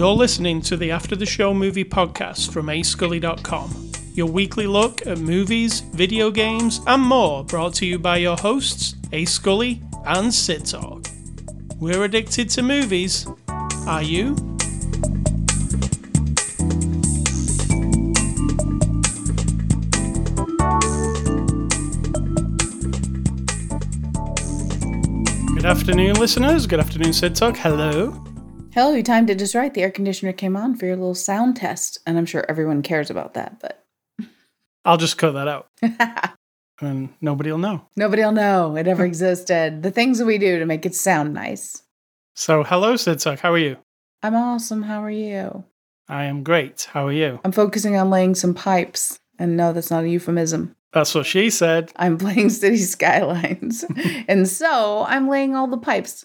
You're listening to the After the Show movie podcast from ascully.com. Your weekly look at movies, video games, and more brought to you by your hosts, A Scully and Sid Talk. We're addicted to movies. Are you? Good afternoon, listeners. Good afternoon, Sid Talk. Hello. Hello, you timed it just right. The air conditioner came on for your little sound test, and I'm sure everyone cares about that, but I'll just cut that out. and nobody will know. nobody will know it ever existed. The things that we do to make it sound nice. So, hello, Sid How are you? I'm awesome. How are you? I am great. How are you? I'm focusing on laying some pipes, and no, that's not a euphemism. That's what she said. I'm playing City Skylines, and so I'm laying all the pipes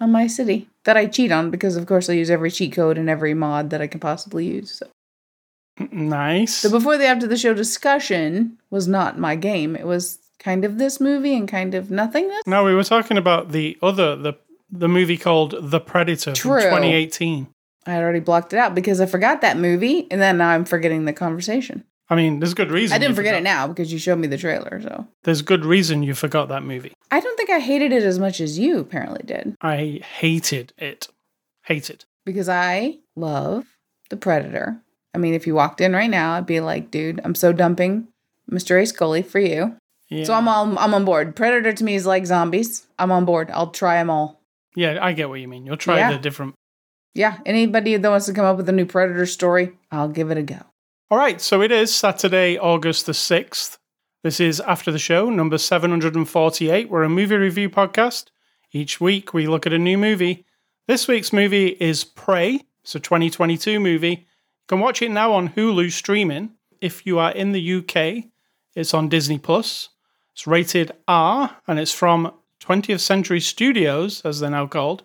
on my city that I cheat on because, of course, I use every cheat code and every mod that I can possibly use. So. Nice. So before the after the show discussion was not my game. It was kind of this movie and kind of nothingness. No, we were talking about the other the the movie called The Predator True. from 2018. I had already blocked it out because I forgot that movie, and then now I'm forgetting the conversation. I mean, there's good reason. I didn't forget forgot. it now because you showed me the trailer. So There's good reason you forgot that movie. I don't think I hated it as much as you apparently did I hated it. Hated. because I love the Predator. I mean, if you walked in right now, I'd be like, dude, I'm so dumping Mr. A. Scully for you. Yeah. So I'm all, I'm on board. Predator to me is like zombies. I'm on board. I'll try them all. yeah, I get what you mean. You'll try Yeah. the different. Yeah, anybody that wants to come up with a new Predator story, I'll give it a go. All right, so it is Saturday, August the 6th. This is After the Show, number 748. We're a movie review podcast. Each week we look at a new movie. This week's movie is Prey. It's a 2022 movie. You can watch it now on Hulu streaming. If you are in the UK, it's on Disney Plus. It's rated R and it's from 20th Century Studios, as they're now called.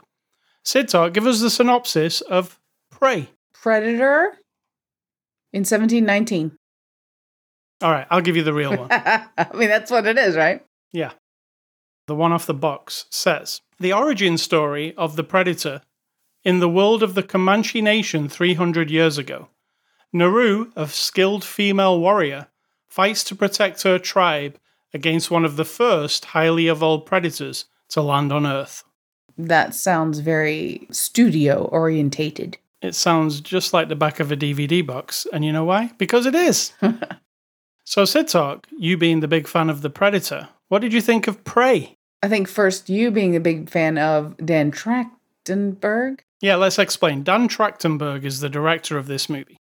Sid Talk, give us the synopsis of Prey. Predator in 1719. All right, I'll give you the real one. I mean, that's what it is, right? Yeah. The one off the box says The origin story of the Predator in the world of the Comanche Nation 300 years ago. Naru, a skilled female warrior, fights to protect her tribe against one of the first highly evolved predators to land on Earth. That sounds very studio orientated. It sounds just like the back of a DVD box, and you know why? Because it is. so, Sid Talk, you being the big fan of the Predator, what did you think of Prey? I think first, you being a big fan of Dan Trachtenberg. Yeah, let's explain. Dan Trachtenberg is the director of this movie.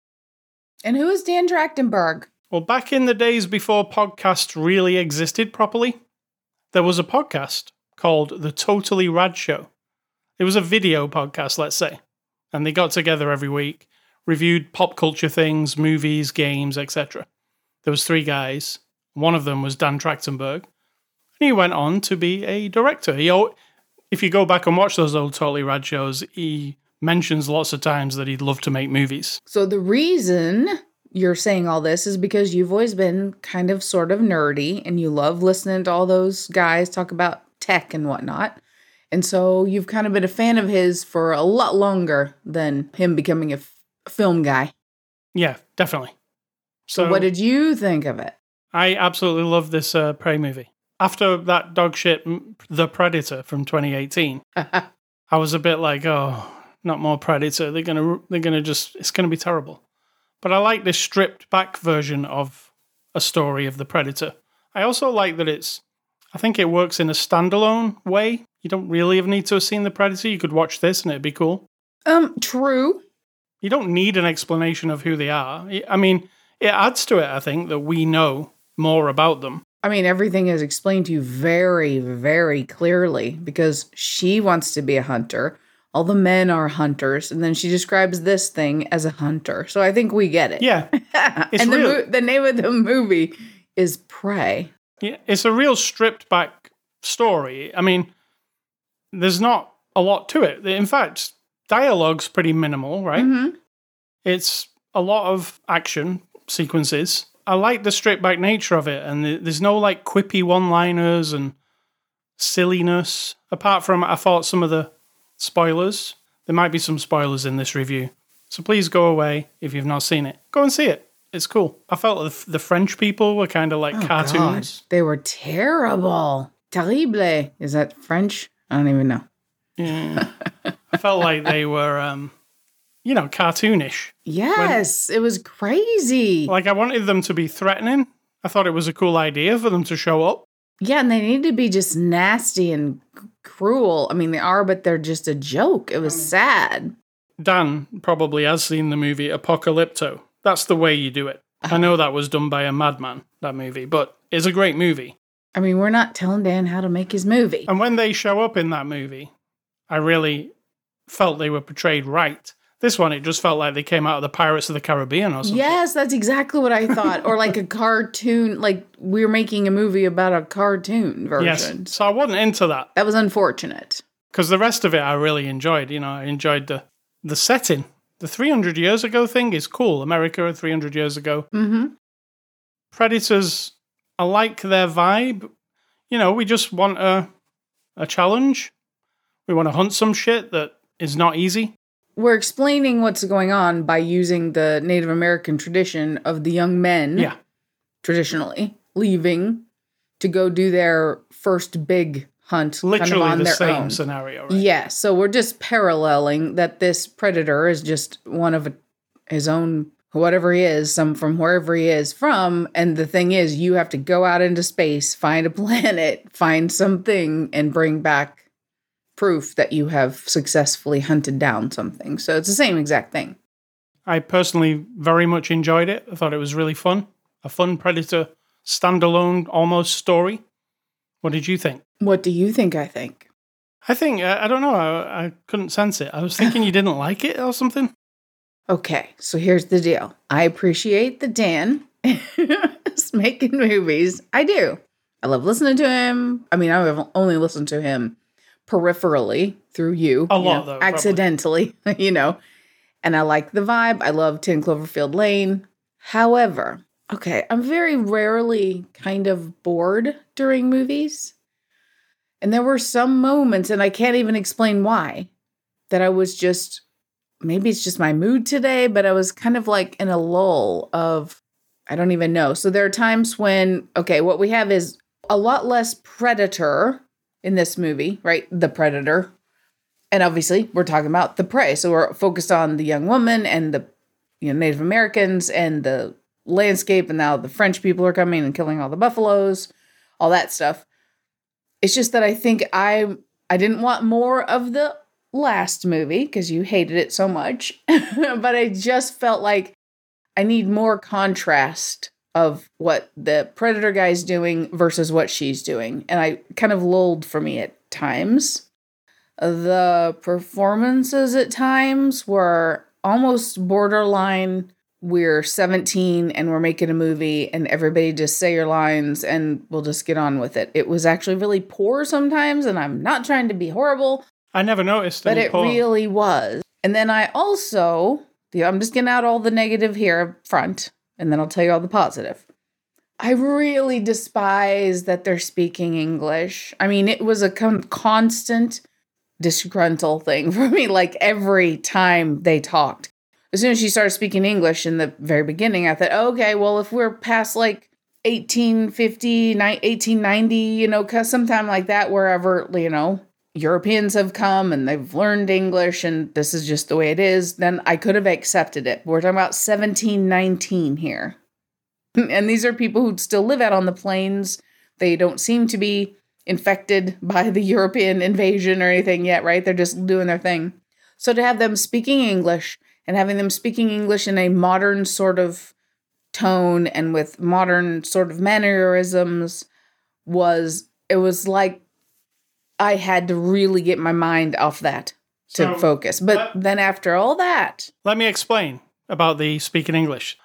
And who is Dan Trachtenberg? Well, back in the days before podcasts really existed properly, there was a podcast called The Totally Rad Show. It was a video podcast, let's say. And they got together every week, reviewed pop culture things, movies, games, etc. There was three guys. One of them was Dan Trachtenberg. And he went on to be a director. He, if you go back and watch those old Totally Rad shows, he mentions lots of times that he'd love to make movies. So, the reason you're saying all this is because you've always been kind of sort of nerdy and you love listening to all those guys talk about tech and whatnot. And so, you've kind of been a fan of his for a lot longer than him becoming a f- film guy. Yeah, definitely. So, what did you think of it? I absolutely love this uh, Prey movie. After that dog shit, The Predator from 2018, I was a bit like, oh, not more Predator. They're gonna, they're gonna just, it's gonna be terrible. But I like this stripped back version of a story of the Predator. I also like that it's, I think it works in a standalone way. You don't really have need to have seen the Predator. You could watch this and it'd be cool. Um, true. You don't need an explanation of who they are. I mean, it adds to it, I think, that we know more about them. I mean, everything is explained to you very, very clearly because she wants to be a hunter. All the men are hunters, and then she describes this thing as a hunter. So I think we get it. Yeah, it's and the, mo- the name of the movie is Prey. Yeah, it's a real stripped back story. I mean, there's not a lot to it. In fact, dialogue's pretty minimal, right? Mhm. It's a lot of action sequences. I like the straight back nature of it, and there's no like quippy one liners and silliness. Apart from, I thought some of the spoilers, There might be some spoilers in this review. So please go away if you've not seen it. Go and see it. It's cool. I felt the, the French people were kind of like Oh, cartoons. God. They were terrible. Terrible. Is that French? I don't even know. Yeah. I felt like they were, um, you know, cartoonish. Yes, it was crazy. Like I wanted them to be threatening. I thought it was a cool idea for them to show up. Yeah, and they need to be just nasty and cruel. I mean, they are, but they're just a joke. It was sad. Dan probably has seen the movie Apocalypto. That's the way you do it. I know that was done by a madman, that movie, but it's a great movie. I mean, we're not telling Dan how to make his movie. And when they show up in that movie, I really felt they were portrayed right. This one, it just felt like they came out of the Pirates of the Caribbean or something. Yes, that's exactly what I thought. or like a cartoon, like we're making a movie about a cartoon Yes. version. So I wasn't into that That was unfortunate. because the rest of it I really enjoyed. You know, I enjoyed the the setting. The 300 years ago thing is cool. America 300 years ago. Mm-hmm. Predators, I like their vibe. You know, we just want a a challenge. We want to hunt some shit that is not easy. We're explaining what's going on by using the Native American tradition of the young men, Yeah. traditionally leaving to go do their first big hunt, kind of Literally on the their same own. scenario, right? Yeah, so we're just paralleling that this predator is just one of his own whatever he is, some from wherever he is from, and the thing is you have to go out into space, find a planet, find something and bring back proof that you have successfully hunted down something. So it's the same exact thing. I personally very much enjoyed it. I thought it was really fun. A fun Predator standalone almost story. What did you think? What do you think I think? I think, I, I don't know, I, I couldn't sense it. I was thinking you didn't like it or something. Okay, so here's the deal. I appreciate the Dan is making movies. I do. I love listening to him. I mean, I've only listened to him peripherally through you. A you lot, know, though. Accidentally, you know. And I like the vibe. I love 10 Cloverfield Lane. However, okay, I'm very rarely kind of bored during movies. And there were some moments, and I can't even explain why, that I was just maybe it's just my mood today, but I was kind of like in a lull of I don't even know. So there are times when okay, what we have is a lot less predator in this movie, right? The predator. And obviously, we're talking about the prey. So we're focused on the young woman and the you know Native Americans and the landscape and now the French people are coming and killing all the buffaloes, all that stuff. It's just that I think I I didn't want more of the last movie because you hated it so much, but I just felt like I need more contrast of what the Predator guy's doing versus what she's doing. And I kind of lulled for me at times. The performances at times were almost borderline. We're 17 and we're making a movie, and everybody just say your lines and we'll just get on with it. It was actually really poor sometimes, and I'm not trying to be horrible, I never noticed that. but it porn. really was. And then I also, I'm just getting out all the negative here up front, and then I'll tell you all the positive. I really despise that they're speaking English. I mean, it was a con- constant disgruntle thing for me, like every time they talked. As soon as she started speaking English in the very beginning, I thought, okay, well, if we're past like 1850, ni- 1890, you know, cause sometime like that, wherever, you know, Europeans have come and they've learned English and this is just the way it is, then I could have accepted it. We're talking about 1719 here. And these are people who still live out on the plains. They don't seem to be infected by the European invasion or anything yet, right? They're just doing their thing. So to have them speaking English and having them speaking English in a modern sort of tone and with modern sort of mannerisms was it was like I had to really get my mind off that to So, focus. But let- then after all that, Let me explain about the speaking English.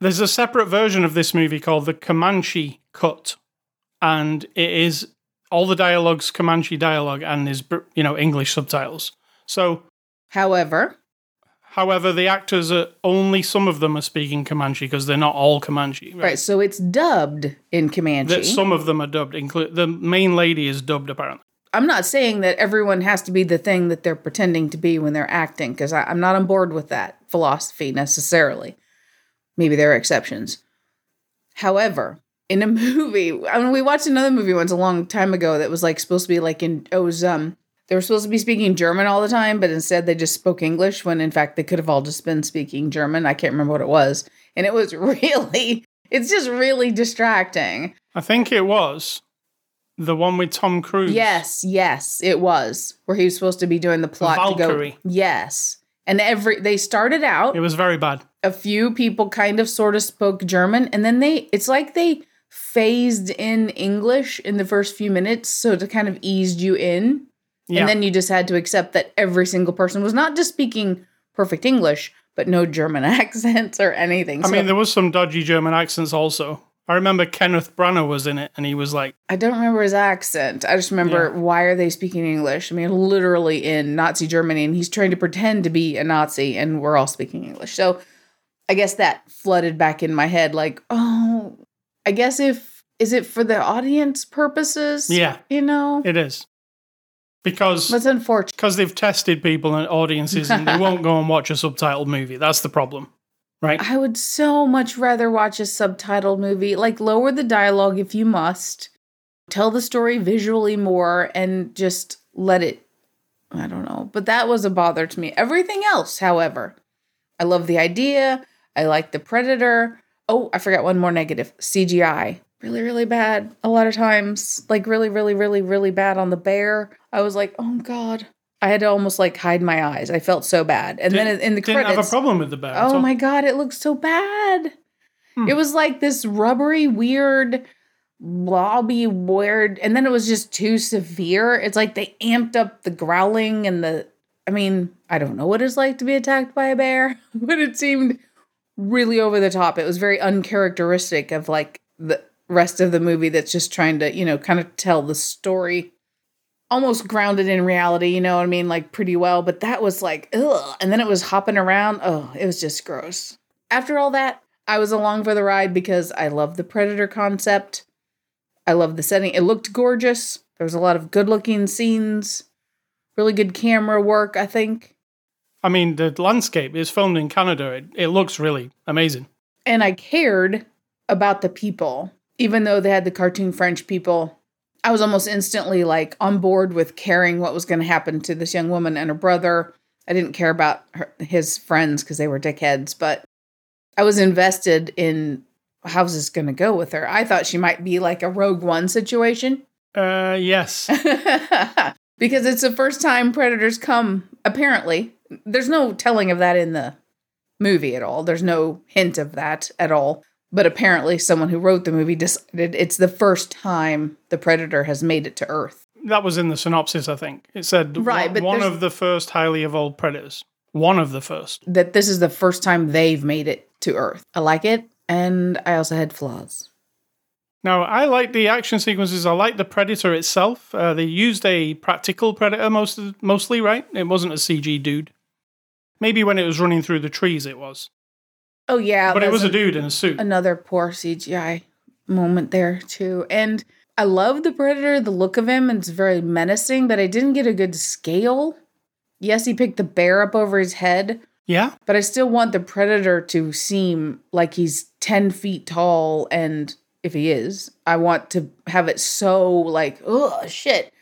There's a separate version of this movie called the Comanche Cut, and it is all the dialogues Comanche dialogue and is you know English subtitles. So, however, however, the actors are only some of them are speaking Comanche because they're not all Comanche. right, so it's dubbed in Comanche. That some of them are dubbed. Include the main lady is dubbed apparently. I'm not saying that everyone has to be the thing that they're pretending to be when they're acting, because I'm not on board with that philosophy necessarily. Maybe there are exceptions. However, in a movie, I mean, we watched another movie once a long time ago that was like supposed to be like in, it was, um, they were supposed to be speaking German all the time, but instead they just spoke English when in fact they could have all just been speaking German. I can't remember what it was. And it was really, it's just really distracting. I think it was the one with Tom Cruise. Yes, yes, it was where he was supposed to be doing the plot Valkyrie. to go. Yes, and every they started out. It was very bad. A few people kind of sort of spoke German, and then they. It's like they phased in English in the first few minutes, so to kind of eased you in, Yeah. and then you just had to accept that every single person was not just speaking perfect English, but no German accents or anything. I So mean, there was some dodgy German accents also. I remember Kenneth Branagh was in it, and he was like, I don't remember his accent. I just remember why are they speaking English? I mean, literally in Nazi Germany, and he's trying to pretend to be a Nazi, and we're all speaking English. So I guess that flooded back in my head, like, oh, I guess if is it for the audience purposes? "Yeah, you know, it is," because that's unfortunate. because they've tested people and audiences, and they won't go and watch a subtitled movie. That's the problem, right? I would so much rather watch a subtitled movie. Like, lower the dialogue if you must, tell the story visually more, and just let it. I don't know. But that was a bother to me. Everything else, however, I love the idea. I like the Predator. Oh, I forgot one more negative CGI. Really, really bad. A lot of times, like really, really, really, really bad on the bear. I was like, oh God. I had to almost like hide my eyes. I felt so bad. And then in the Didn't credits, have a problem with the bear. Oh all. my god, it looks so bad. Hmm. It was like this rubbery, weird, blobby, weird, and then it was just too severe. It's like they amped up the growling and the. I mean, I don't know what it's like to be attacked by a bear, but it seemed really over the top. It was very uncharacteristic of like the rest of the movie that's just trying to, you know, kind of tell the story almost grounded in reality, you know what I mean? Like pretty well, but that was like, ugh. And then it was hopping around. Oh, it was just gross. After all that, I was along for the ride because I love the Predator concept. I love the setting. It looked gorgeous. There was a lot of good looking scenes, really good camera work, I think. I mean, the landscape is filmed in Canada. It, it looks really amazing. And I cared about the people, even though they had the cartoon French people. I was almost instantly like on board with caring what was going to happen to this young woman and her brother. I didn't care about her, his friends because they were dickheads, but I was invested in how's this going to go with her. I thought she might be like a Rogue One situation Uh, yes. because it's the first time predators come. Apparently, there's no telling of that in the movie at all. There's no hint of that at all. But apparently, someone who wrote the movie decided it's the first time the predator has made it to Earth. that was in the synopsis, I think. It said Right, one, but one of the first highly evolved predators. One of the first. That this is the first time they've made it to Earth. I like it, and I also had flaws. Now, I like the action sequences. I like the predator itself. Uh, they used a practical predator most mostly, right? It wasn't a CG dude. Maybe when it was running through the trees, it was. Oh yeah, But it was a dude in a suit. another poor CGI moment there too. And I love the predator, the look of him, and it's very menacing, but I didn't get a good scale. Yes, he picked the bear up over his head, Yeah? but I still want the predator to seem like he's 10 feet tall. And if he is, I want to have it so like, oh shit.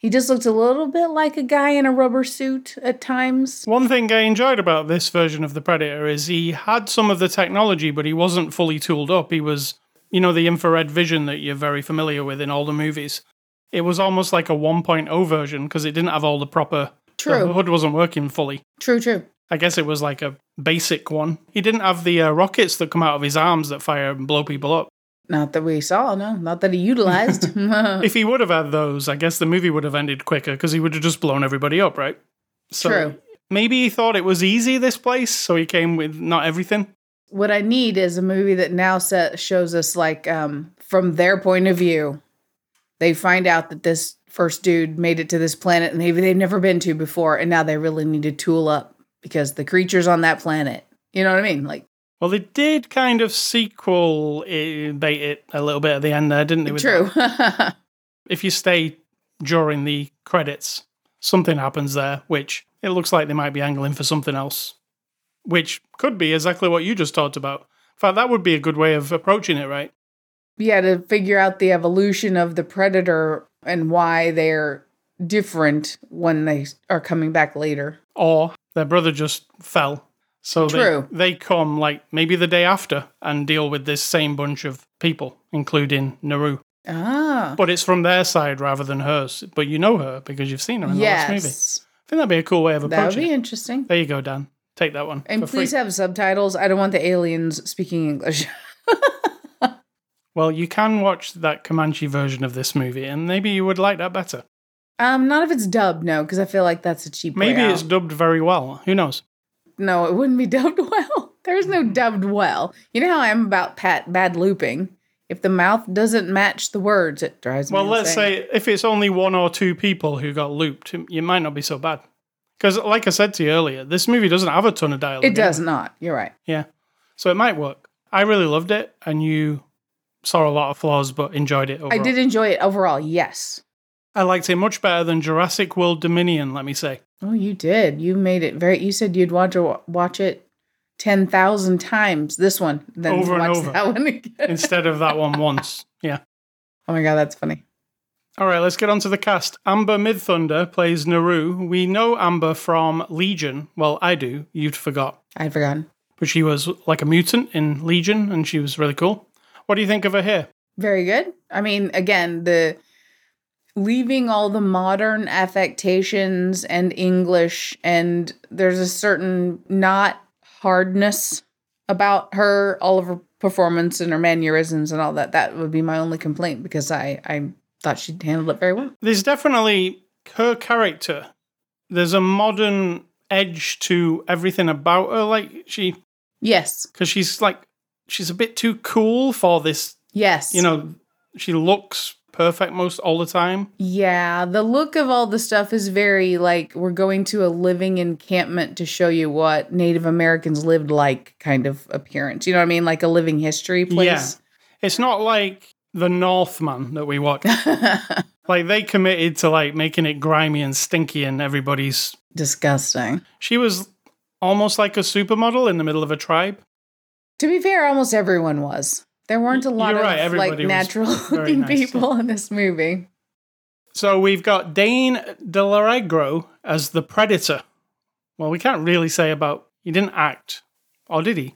He just looked a little bit like a guy in a rubber suit at times. One thing I enjoyed about this version of the Predator is he had some of the technology, but he wasn't fully tooled up. He was, you know, the infrared vision that you're very familiar with in all the movies. It was almost like a 1.0 version because it didn't have all the proper. True. The hood wasn't working fully. true, true. I guess it was like a basic one. He didn't have the uh, rockets that come out of his arms that fire and blow people up. Not that we saw, no, not that he utilized. If he would have had those, I guess the movie would have ended quicker because he would have just blown everybody up, right? So True. Maybe he thought it was easy, this place, so he came with not everything. what I need is a movie that now set, shows us like um, from their point of view. They find out that this first dude made it to this planet and maybe they've never been to before, and now they really need to tool up because the creatures on that planet. You know what I mean? Like Well, they did kind of sequel it, bait it a little bit at the end there, didn't they? true. If you stay during the credits. Something happens there, which it looks like they might be angling for something else, which could be exactly what you just talked about. In fact, that would be a good way of approaching it, right? Yeah, to figure out the evolution of the predator and why they're different when they are coming back later. Or their brother just fell. So True. They, they come like maybe the day after and deal with this same bunch of people, including Naru. Ah. But it's from their side rather than hers. But you know her because you've seen her in the last movie. I think that'd be a cool way of approaching. That would be interesting. There you go, Dan. Take that one. And for free. please have subtitles. I don't want the aliens speaking English. Well, you can watch that Comanche version of this movie, and maybe you would like that better. um, not if it's dubbed, no, because I feel like that's a cheap. Maybe it's dubbed very well. Who knows? No, it wouldn't be dubbed well. There's no hmm. dubbed well. You know how I am about pat bad looping. If the mouth doesn't match the words, it drives me. Well, let's say if it's only one or two people who got looped, you might not be so bad. Because, like I said to you earlier, this movie doesn't have a ton of dialogue. it does not. You're right. Yeah. So it might work. I really loved it, and you saw a lot of flaws, but enjoyed it overall. I did enjoy it overall. Yes. I liked it much better than Jurassic World Dominion, let me say. Oh, you did. You made it very. You said you'd watch a, watch it ten thousand times. This one, then Over and over. that one again. Instead of that one once. Yeah. oh my god, that's funny. All right, let's get on to the cast. Amber Midthunder plays Naru. We know Amber from Legion. Well, I do. You'd forgot. I'd forgotten. But she was like a mutant in Legion, and she was really cool. What do you think of her here? Very good. I mean, again, the leaving all the modern affectations and English, and there's a certain not hardness about her, all of her performance and her mannerisms and all that. That would be my only complaint because I I thought she handled it very well. There's definitely her character. There's a modern edge to everything about her. Like she, Yes. because she's like, she's a bit too cool for this. Yes. You know, she looks perfect most all the time. Yeah, the look of all the stuff is very like we're going to a living encampment to show you what Native Americans lived like kind of appearance. You know what I mean? Like a living history place. Yeah. It's not like the Northman that we watched. like they committed to like making it grimy and stinky and everybody's. Disgusting. She was almost like a supermodel in the middle of a tribe. To be fair, almost everyone was. There weren't a lot You're of right, like natural looking nice, people in this movie. So we've got Dane DiLiegro as the Predator. Well, we can't really say about he didn't act, or did he?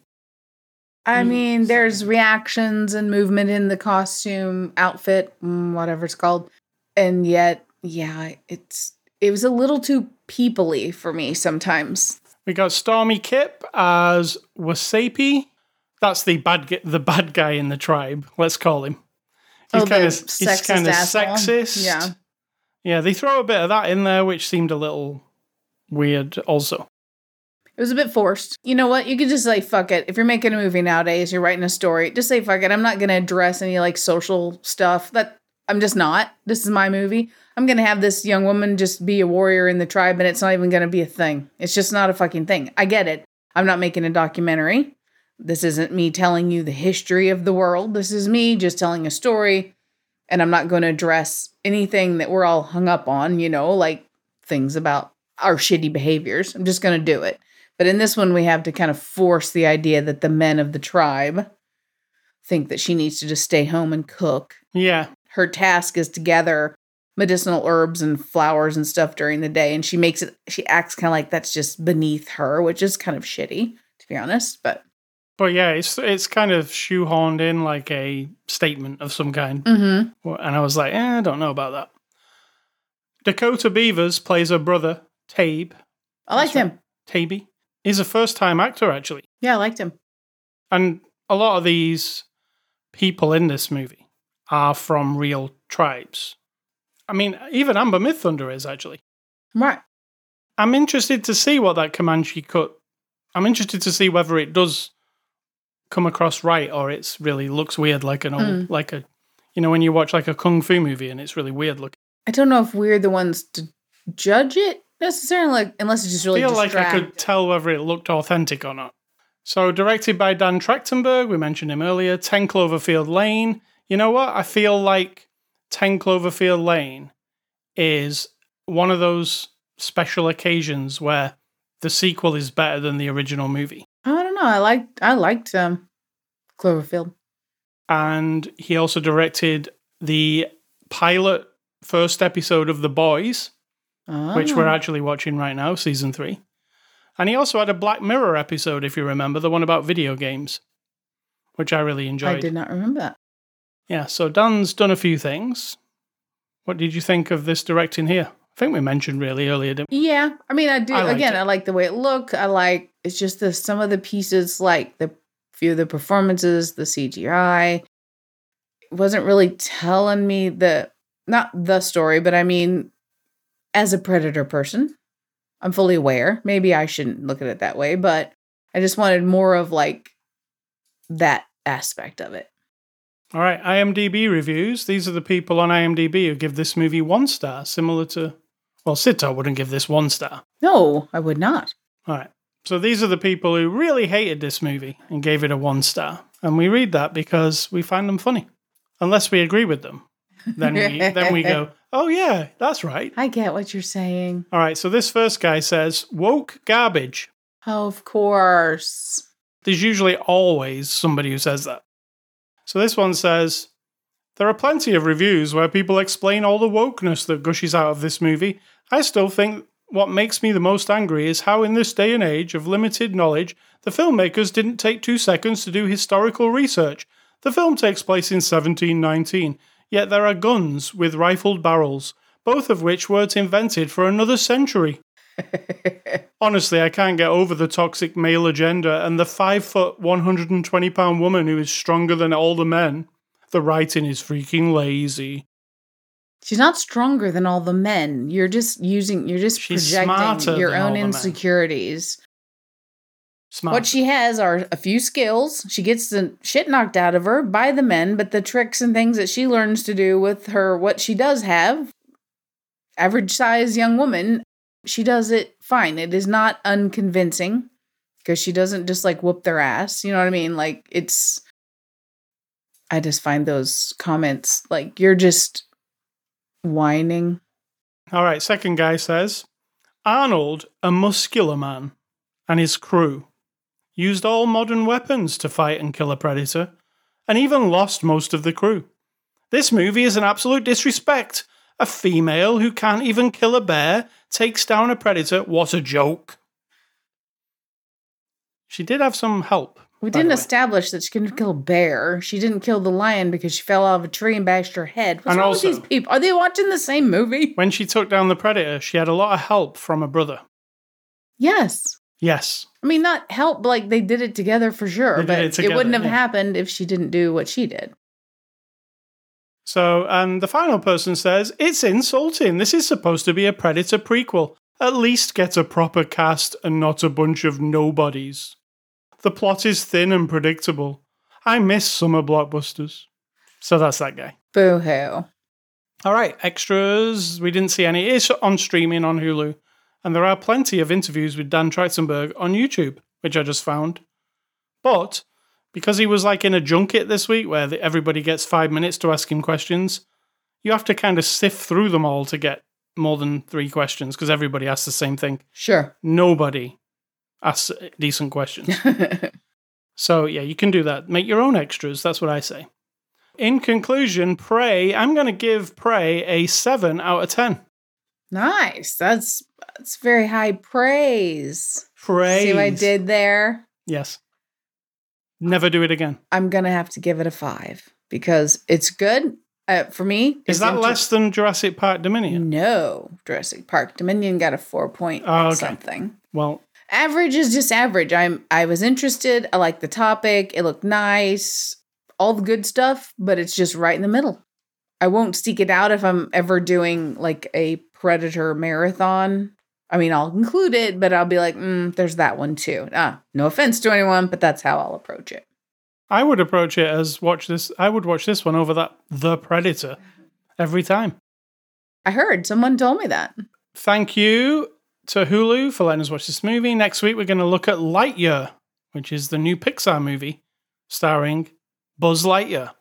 I Mm. mean, there's reactions and movement in the costume, outfit, mm, whatever it's called. And yet, yeah, it's it was a little too peoply for me sometimes. We got Stormee Kipp as Wasape. That's the bad the bad guy in the tribe. Let's call him. He's Oh, kind of sexist he's kind of sexist. Yeah. yeah. They throw a bit of that in there, which seemed a little weird. Also, It was a bit forced. You know what? You could just say fuck it. If you're making a movie nowadays, you're writing a story, just say fuck it. I'm not going to address any like social stuff. That I'm just not. This is my movie. I'm going to have this young woman just be a warrior in the tribe and it's not even going to be a thing. It's just not a fucking thing. I get it. I'm not making a documentary. This isn't me telling you the history of the world. This is me just telling a story and I'm not going to address anything that we're all hung up on, you know, like things about our shitty behaviors. I'm just going to do it. But in this one, we have to kind of force the idea that the men of the tribe think that she needs to just stay home and cook. yeah, Her task is to gather medicinal herbs and flowers and stuff during the day. And she makes it, she acts kind of like that's just beneath her, which is kind of shitty, to be honest. But but yeah, it's it's kind of shoehorned in like a statement of some kind. mm-hmm. And I was like, eh, I don't know about that. Dakota Beavers plays her brother, Tabe. I liked him. Tabe. He's a first time actor, actually. Yeah, I liked him. And a lot of these people in this movie are from real tribes. I mean, even Amber Midthunder is actually. Right. I'm interested to see what that Comanche cut. I'm interested to see whether it does come across right or it's really looks weird like an old, Mm. like a, you know, when you watch like a kung fu movie and it's really weird looking. I don't know if we're the ones to judge it necessarily, like, unless it's just really feel like I could tell whether it looked authentic or not. So, directed by Dan Trachtenberg, we mentioned him earlier. 10 Cloverfield Lane. You know what? I feel like 10 Cloverfield Lane is one of those special occasions where the sequel is better than the original movie. I don't know. I liked I liked um Cloverfield. And he also directed the pilot first episode of The Boys, which we're Oh. actually watching right now, season three. And he also had a Black Mirror episode, if you remember, the one about video games, which I really enjoyed. I did not remember that. Yeah, so Dan's done a few things. What did you think of this directing here? I think we mentioned really earlier, didn't we? Yeah, I mean, I do. I again, it. I like the way it looked. I like it's just the some of the pieces, like the few of the performances, the CGI. Wasn't really telling me the not the story, but I mean, as a predator person, I'm fully aware. Maybe I shouldn't look at it that way, but I just wanted more of like that aspect of it. All right, IMDb reviews. These are the people on IMDb who give this movie one star, similar to. Well, Sito wouldn't give this one star. No, I would not. All right. So these are the people who really hated this movie and gave it a one star. And we read that because we find them funny. Unless we agree with them. Then we then we go, Oh yeah, that's right. I get what you're saying. All right, so this first guy says, woke garbage. Of course. There's usually always somebody who says that. So this one says, There are plenty of reviews where people explain all the wokeness that gushes out of this movie. I still think what makes me the most angry is how, in this day and age of limited knowledge, the filmmakers didn't take two seconds to do historical research. The film takes place in 1719, yet there are guns with rifled barrels, both of which weren't invented for another century. Honestly, I can't get over the toxic male agenda and the five foot, 120 pound woman who is stronger than all the men. The writing is freaking lazy. She's not stronger than all the men. You're just using, you're just She's projecting your own insecurities. Smart. What she has are a few skills. She gets the shit knocked out of her by the men, but the tricks and things that she learns to do with her, what she does have, average size young woman, she does it fine. It is not unconvincing because she doesn't just like whoop their ass. You know what I mean? Like, it's. I just find those comments like you're just whining. All right, second guy says Arnold, a muscular man, and his crew used all modern weapons to fight and kill a predator, and even lost most of the crew. This movie is an absolute disrespect. A female who can't even kill a bear takes down a predator. What a joke. She did have some help. We didn't establish that she couldn't kill a bear. She didn't kill the lion because she fell out of a tree and bashed her head. What's And wrong also- with these people? Are they watching the same movie? When she took down the predator, she had a lot of help from her brother. Yes. Yes. I mean, not help, like they did it together for sure, but it it, wouldn't have yeah. happened if she didn't do what she did. So, and the final person says, It's insulting. This is supposed to be a Predator prequel. At least get a proper cast and not a bunch of nobodies. The plot is thin and predictable. I miss summer blockbusters. So that's that guy. Boo hoo. All right, extras. We didn't see any. It's on streaming on Hulu. And there are plenty of interviews with Dan Trachtenberg on YouTube, which I just found. But because he was like in a junket this week where the, everybody gets five minutes to ask him questions, you have to kind of sift through them all to get more than three questions because everybody asks the same thing. Sure. Nobody asks decent questions. So yeah, you can do that. Make your own extras. That's what I say. In conclusion, Prey. I'm going to give Prey a seven out of ten. nice. That's that's very high praise. Praise. See what I did there? Yes. Never do it again. I'm gonna have to give it a five because it's good. Uh, for me, Is that inter- less than Jurassic Park Dominion? No, Jurassic Park Dominion got a four point Oh, okay. something. Well, Average is just average. I'm I was interested. I liked the topic. It looked nice. All the good stuff, but it's just right in the middle. I won't seek it out if I'm ever doing like a Predator marathon. I mean, I'll include it, but I'll be like, mm, there's that one too. Ah, no offense to anyone, but that's how I'll approach it. I would approach it as watch this. I would watch this one over that The Predator every time. I heard someone told me that. Thank you to Hulu for letting us watch this movie. Next week, we're going to look at Lightyear, which is the new Pixar movie starring Buzz Lightyear.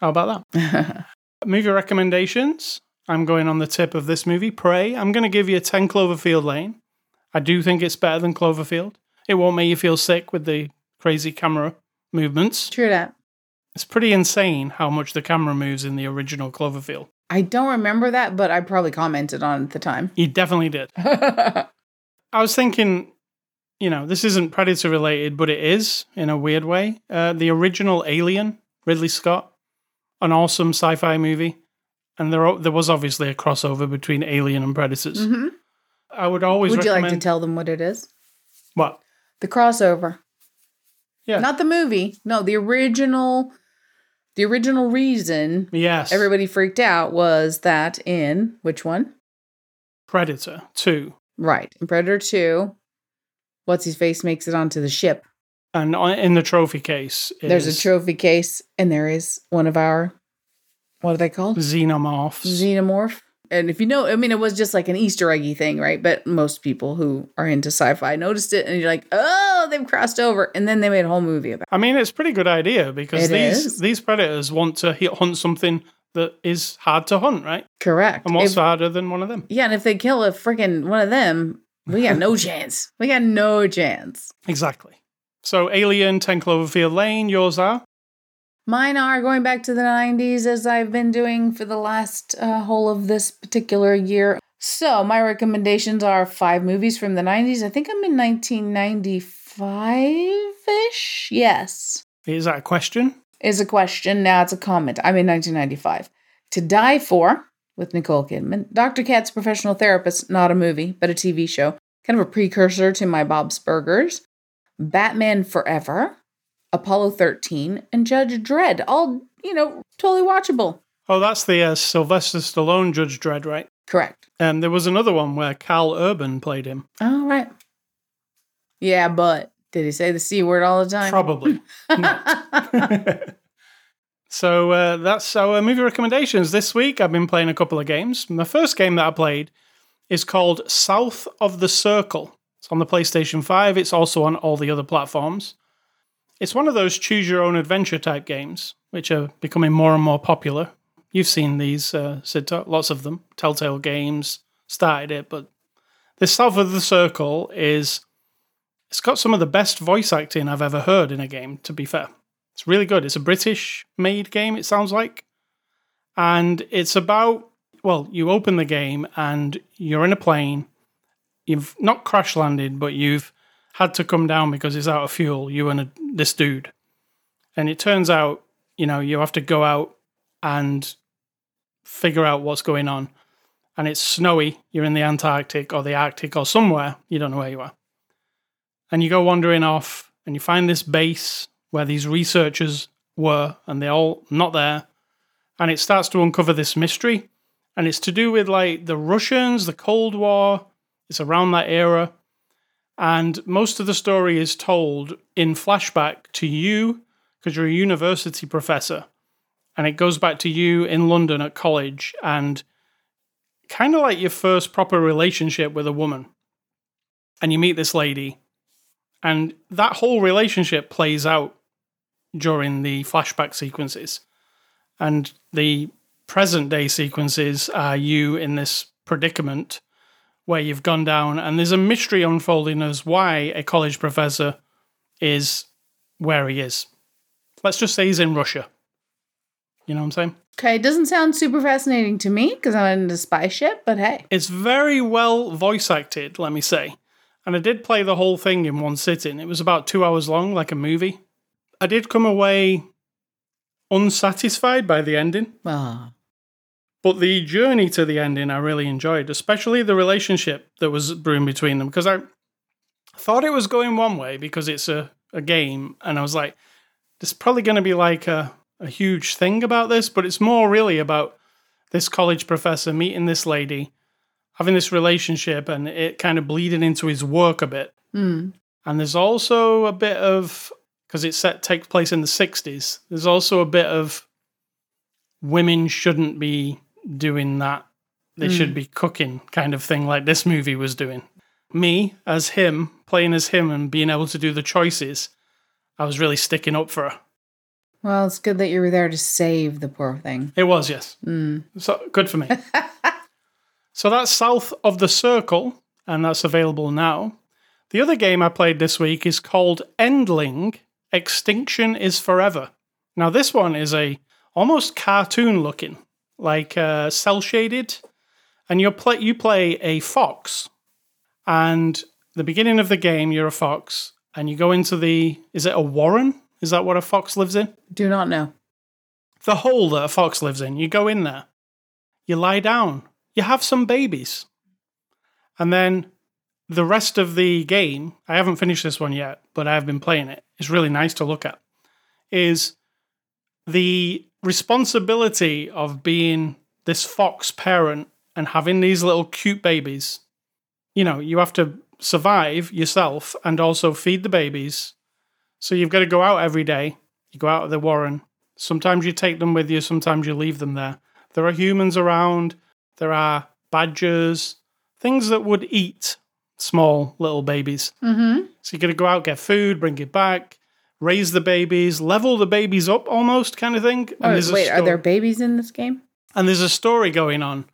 How about that? Movie recommendations. I'm going on the tip of this movie, Prey. I'm going to give you 10 Cloverfield Lane. I do think it's better than Cloverfield. It won't make you feel sick with the crazy camera movements. True that. It's pretty insane how much the camera moves in the original Cloverfield. I don't remember that, but I probably commented on it at the time. He definitely did. I was thinking, you know, this isn't Predator related, but it is in a weird way. Uh, the original Alien, Ridley Scott, an awesome sci-fi movie, and there there was obviously a crossover between Alien and Predators. hmm I would always Would you like to tell them what it is? what? The crossover. Yeah. Not the movie. No, the original. The original reason Yes, everybody freaked out was that in which one? Predator Two, Right. In Predator 2, what's his face makes it onto the ship. and on, in the trophy case, There's a trophy case, and there is one of our, what are they called? xenomorphs. Xenomorph. And if you know, I mean, it was just like an Easter eggy thing, right? But most people who are into sci fi noticed it, and you're like, oh, they've crossed over. And then they made a whole movie about it. I mean, it's a pretty good idea because It these is. these predators want to hunt something that is hard to hunt, right? Correct. And what's If- harder than one of them? yeah, and if they kill a freaking one of them, we got no chance. We got no chance. Exactly. So, Alien, 10 Cloverfield Lane, yours are? Mine are going back to the 90s as I've been doing for the last uh, whole of this particular year. So, my recommendations are five movies from the 90s. I think I'm in 1995 ish. Yes. Is that a question? Is a question. Now it's a comment. I'm in 1995. To Die For with Nicole Kidman. Dr. Katz Professional Therapist, not a movie, but a TV show. Kind of a precursor to my Bob's Burgers. Batman Forever. Apollo 13, and Judge Dredd. All, you know, totally watchable. Oh, that's the uh, Sylvester Stallone Judge Dredd, right? Correct. And there was another one where Karl Urban played him. All right. Yeah, but did he say the C word all the time? Probably. so uh, that's our movie recommendations. This week I've been playing a couple of games. My first game that I played is called South of the Circle. It's on the PlayStation 5. It's also on all the other platforms. It's one of those choose your own adventure type games, which are becoming more and more popular. You've seen these, uh, Sid, lots of them. Telltale Games started it, but this South of the Circle is it's got some of the best voice acting I've ever heard in a game, to be fair. It's really good. It's a British made game, it sounds like. And it's about, well, you open the game and you're in a plane. You've not crash landed, but you've had to come down because it's out of fuel, you and a, this dude. And it turns out, you know, you have to go out and figure out what's going on. And it's snowy. You're in the Antarctic or the Arctic or somewhere. You don't know where you are and you go wandering off and you find this base where these researchers were and they're all not there and it starts to uncover this mystery and it's to do with like the russians the cold war it's around that era and most of the story is told in flashback to you because you're a university professor. And it goes back to you in london at college and kind of like your first proper relationship with a woman. And you meet this lady. And that whole relationship plays out during the flashback sequences. And the present day sequences are you in this predicament where you've gone down, and there's a mystery unfolding as why a college professor is where he is. Let's just say he's in Russia. You know what I'm saying? Okay, it doesn't sound super fascinating to me because I'm into spy shit, but hey. It's very well voice acted, let me say. And I did play the whole thing in one sitting. It was about two hours long, like a movie. I did come away unsatisfied by the ending, Ah. But the journey to the ending I really enjoyed, especially the relationship that was brewing between them. Because I thought it was going one way because it's a, a game, and I was like, there's probably going to be like a, a huge thing about this, but it's more really about this college professor meeting this lady, having this relationship, and it kind of bleeding into his work a bit. Hmm. And there's also a bit of because it set takes place in the 60s. There's also a bit of women shouldn't be doing that. They should be cooking kind of thing like this movie was doing. Me as him, playing as him and being able to do the choices, I was really sticking up for her. Well, it's good that you were there to save the poor thing. It was, yes. Mm. So good for me. so that's South of the Circle, and that's available now. The other game I played this week is called Endling Extinction is Forever. Now this one is a almost cartoon looking, like uh, cel shaded, and you play you play a fox, and the beginning of the game you're a fox, and you go into the is it a warren? Is that what a fox lives in? Do not know. the hole that a fox lives in. You go in there, you lie down, you have some babies. And then the rest of the game, I haven't finished this one yet, but I have been playing it. It's really nice to look at. Is the responsibility of being this fox parent and having these little cute babies. You know, you have to survive yourself and also feed the babies. So you've got to go out every day. You go out of the warren, Sometimes you take them with you, sometimes you leave them there. There are humans around, there are badgers, things that would eat small little babies. Mm-hmm. So you're going to go out, get food, bring it back, raise the babies, level the babies up almost kind of thing. Oh, wait, are there babies in this game? and there's a story going on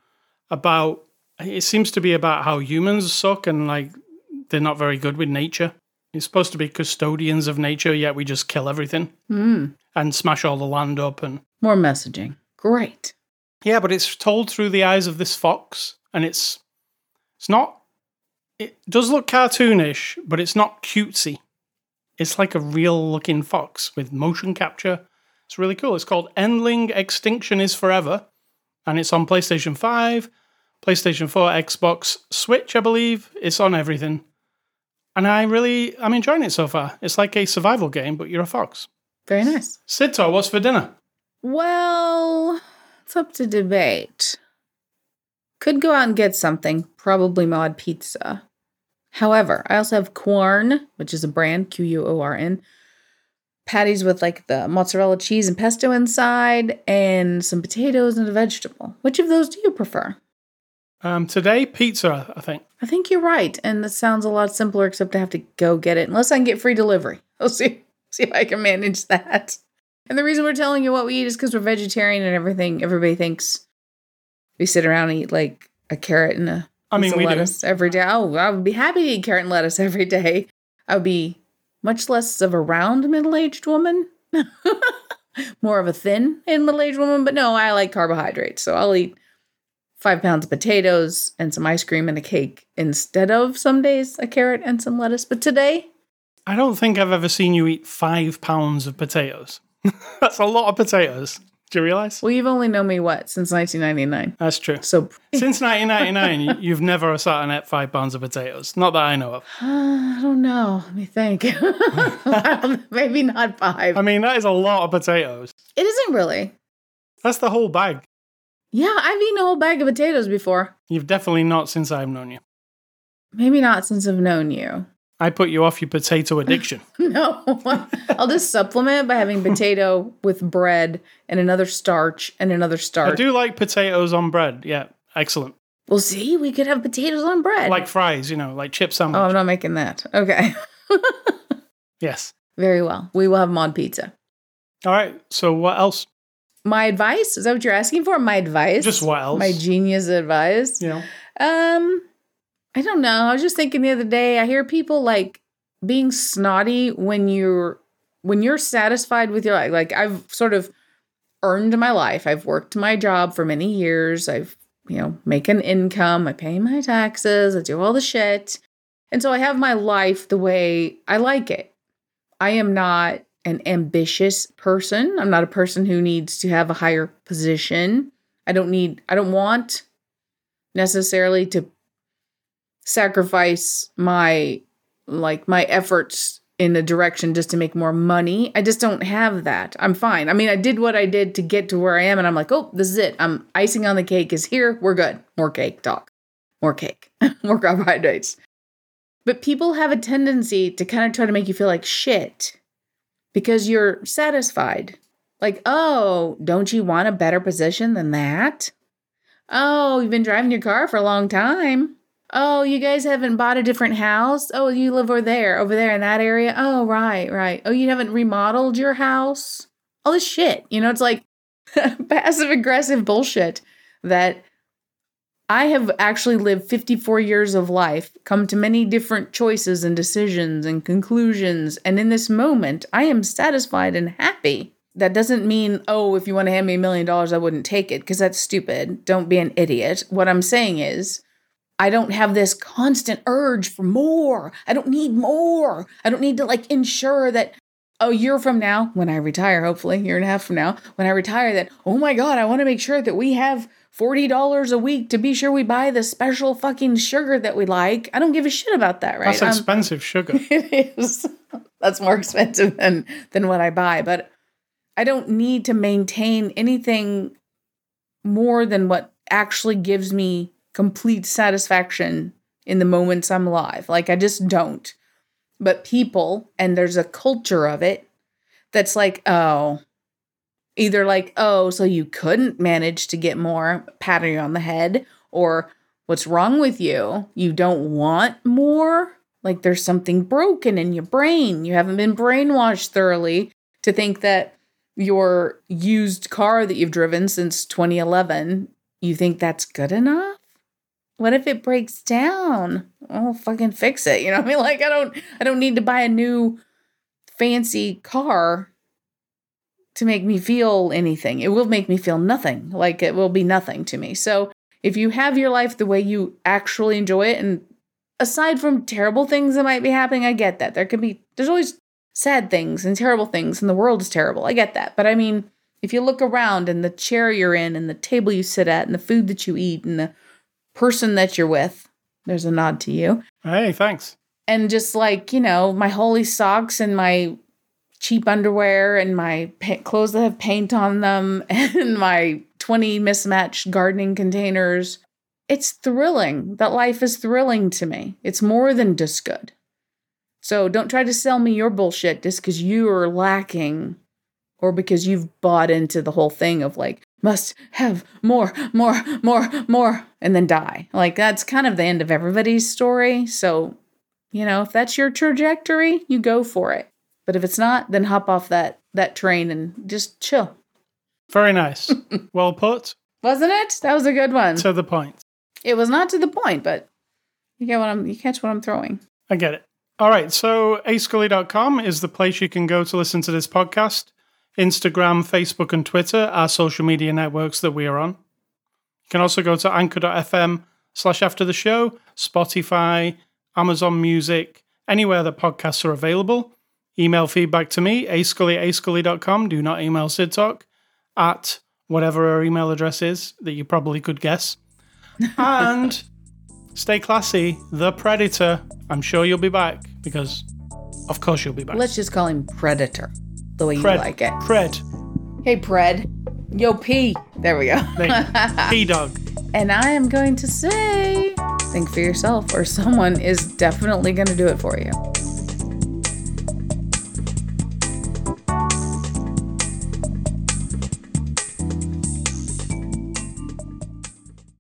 about it seems to be about how humans suck and like they're not very good with nature. You're supposed to be custodians of nature, yet we just kill everything Mm. and smash all the land up and More messaging. Great. Yeah, but it's told through the eyes of this fox, and it's it's not. It does look cartoonish, but it's not cutesy. It's like a real looking fox with motion capture. It's really cool. It's called Endling Extinction is Forever, and it's on PlayStation Five, PlayStation Four, Xbox, Switch. I believe it's on everything, and I really I'm enjoying it so far. It's like a survival game, but you're a fox. Very nice. Sito, what's for dinner? Well, it's up to debate. Could go out and get something, probably mod pizza. However, I also have Quorn, which is a brand, Q U O R N, patties with like the mozzarella cheese and pesto inside, and some potatoes and a vegetable. Which of those do you prefer? Um, today, pizza. I think. I think you're right, and that sounds a lot simpler, except I have to go get it, unless I can get free delivery. I'll see see if I can manage that. And the reason we're telling you what we eat is because we're vegetarian and everything. Everybody thinks we sit around and eat like a carrot and a I mean, we do. lettuce every day. Oh, I would be happy to eat carrot and lettuce every day. I would be much less of a round middle-aged woman, more of a thin and middle-aged woman. But no, I like carbohydrates, so I'll eat five pounds of potatoes and some ice cream and a cake instead of some days a carrot and some lettuce. But today, I don't think I've ever seen you eat five pounds of potatoes. That's a lot of potatoes. Do you realize? well, you've only known me what since 1999. That's true. So Since 1999, you- you've never sat and ate five pounds of potatoes. Not that I know of. uh, I don't know. Let me think. Maybe not five. I mean, that is a lot of potatoes. It isn't really. That's the whole bag. Yeah, I've eaten a whole bag of potatoes before. You've definitely not since I've known you. Maybe not since I've known you. I put you off your potato addiction. No, I'll just supplement by having potato with bread and another starch and another starch. I do like potatoes on bread. Yeah, excellent. Well, see, we could have potatoes on bread. Like fries, you know, like chip sandwich. oh, I'm not making that. Okay. yes. Very well. We will have mod pizza. All right. So what else? My advice is that what you're asking for? My advice? Just what else? My genius advice? Yeah. Um, I don't know. I was just thinking the other day. I hear people like being snotty when you're when you're satisfied with your life. Like I've sort of earned my life. I've worked my job for many years. I've you know make an income. I pay my taxes. I do all the shit, and so I have my life the way I like it. I am not an ambitious person. I'm not a person who needs to have a higher position. I don't need. I don't want necessarily to sacrifice my like my efforts in a direction just to make more money. I just don't have that. I'm fine. I mean, I did what I did to get to where I am and I'm like, "Oh, this is it. I'm icing on the cake is here. We're good. More cake talk. More cake. more carbohydrates." But people have a tendency to kind of try to make you feel like shit because you're satisfied. Like, "Oh, don't you want a better position than that?" Oh, you've been driving your car for a long time. Oh, you guys haven't bought a different house? Oh, you live over there, over there in that area? Oh, right, right. Oh, you haven't remodeled your house? all this shit. You know, it's like passive aggressive bullshit that I have actually lived 54 years of life, come to many different choices and decisions and conclusions. And in this moment, I am satisfied and happy. That doesn't mean, oh, if you want to hand me a million dollars, I wouldn't take it, because that's stupid. Don't be an idiot. What I'm saying is, I don't have this constant urge for more. I don't need more. I don't need to like ensure that a year from now, when I retire, hopefully, a year and a half from now, when I retire, that, oh my God, I want to make sure that we have $40 a week to be sure we buy the special fucking sugar that we like. I don't give a shit about that, right? That's Um, expensive sugar. it is. That's more expensive than than what I buy, but I don't need to maintain anything more than what actually gives me complete satisfaction in the moments I'm alive. Like I just don't. But people and there's a culture of it that's like, oh, either like, oh, so you couldn't manage to get more, patting you on the head, or what's wrong with you? You don't want more? Like there's something broken in your brain. You haven't been brainwashed thoroughly to think that your used car that you've driven since 2011, you think that's good enough? What if it breaks down? Oh, fucking fix it. You know what I mean? Like I don't I don't need to buy a new fancy car to make me feel anything. It will make me feel nothing. Like it will be nothing to me. So if you have your life the way you actually enjoy it, and aside from terrible things that might be happening, I get that. There could be, there's always sad things and terrible things, and the world is terrible. I get that. But I mean, if you look around and the chair you're in, and the table you sit at, and the food that you eat, and the person that you're with, there's a nod to you. Hey, thanks. and just like you know my holy socks and my cheap underwear and my pa- clothes that have paint on them and my 20 mismatched gardening containers. It's thrilling. That life is thrilling to me. It's more than just good. So don't try to sell me your bullshit just because you are lacking or because you've bought into the whole thing of like must have more more more more and then die like that's kind of the end of everybody's story so you know, if that's your trajectory, you go for it. But if it's not, then hop off that that train and just chill. Very nice. well put. Wasn't it? That was a good one. To the point. it was not to the point, but you get what I'm you catch what I'm throwing. I get it. All right. So, ascully.com is the place you can go to listen to this podcast. Instagram, Facebook, and Twitter are social media networks that we are on. You can also go to anchor.fm slash after the show, Spotify, Amazon Music, anywhere that podcasts are available. Email feedback to me, ascully at ascully.com. Do not email Sid Talk at whatever our email address is that you probably could guess. and stay classy, the Predator. I'm sure you'll be back because, of course, you'll be back. Let's just call him Predator. The way Pred. you like it. Pred. Hey Pred. Yo P. There we go. P Dog. and I am going to say think for yourself or someone is definitely going to do it for you.